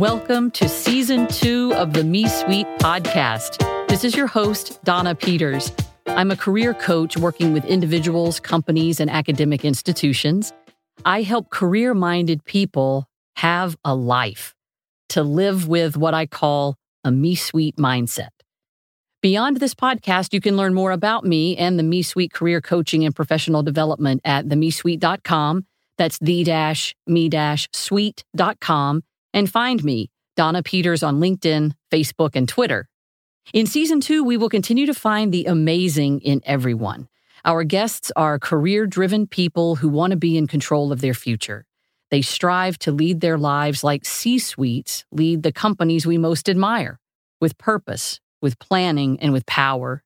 Welcome to season two of the Me Suite podcast. This is your host, Donna Peters. I'm a career coach working with individuals, companies, and academic institutions. I help career minded people have a life to live with what I call a Me Suite mindset. Beyond this podcast, you can learn more about me and the Me Suite career coaching and professional development at themesuite.com. That's the-me-suite.com and find me, Donna Peters on LinkedIn, Facebook, and Twitter. In season two, we will continue to find the amazing in everyone. Our guests are career driven people who want to be in control of their future. They strive to lead their lives like C suites lead the companies we most admire, with purpose, with planning, and with power.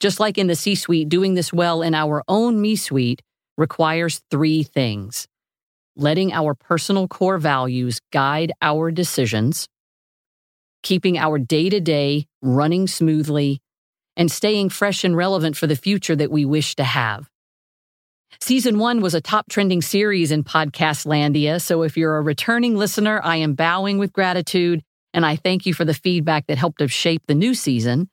Just like in the C suite, doing this well in our own Me Suite requires three things letting our personal core values guide our decisions, keeping our day to day running smoothly, and staying fresh and relevant for the future that we wish to have. Season one was a top trending series in Podcast Landia, so if you're a returning listener, I am bowing with gratitude and I thank you for the feedback that helped to shape the new season.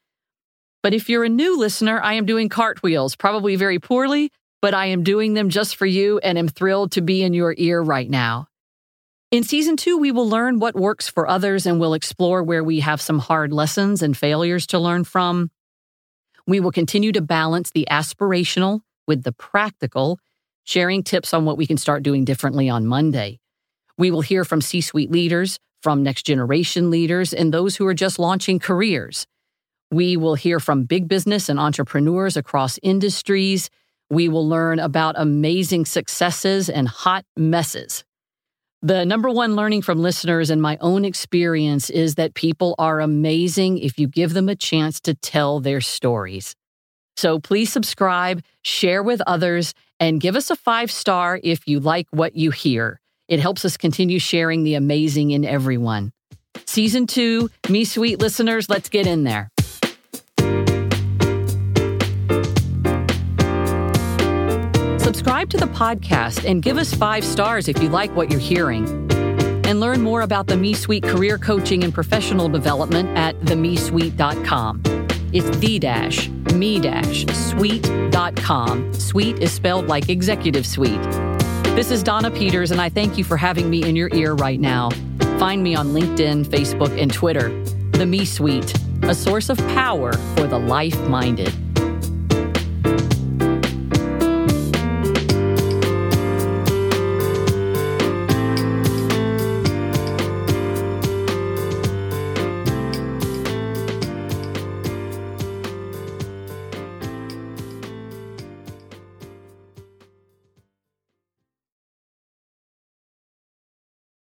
But if you're a new listener, I am doing cartwheels, probably very poorly, but I am doing them just for you and am thrilled to be in your ear right now. In season two, we will learn what works for others and we'll explore where we have some hard lessons and failures to learn from. We will continue to balance the aspirational with the practical, sharing tips on what we can start doing differently on Monday. We will hear from C suite leaders, from next generation leaders, and those who are just launching careers. We will hear from big business and entrepreneurs across industries we will learn about amazing successes and hot messes. The number one learning from listeners and my own experience is that people are amazing if you give them a chance to tell their stories. So please subscribe, share with others, and give us a five star if you like what you hear. It helps us continue sharing the amazing in everyone. Season two, Me Suite listeners, let's get in there. Subscribe to the podcast and give us five stars if you like what you're hearing. And learn more about the Me Suite career coaching and professional development at themesuite.com. It's the dash me dash suite.com. Suite is spelled like executive suite. This is Donna Peters, and I thank you for having me in your ear right now. Find me on LinkedIn, Facebook, and Twitter. The Me Suite, a source of power for the life minded.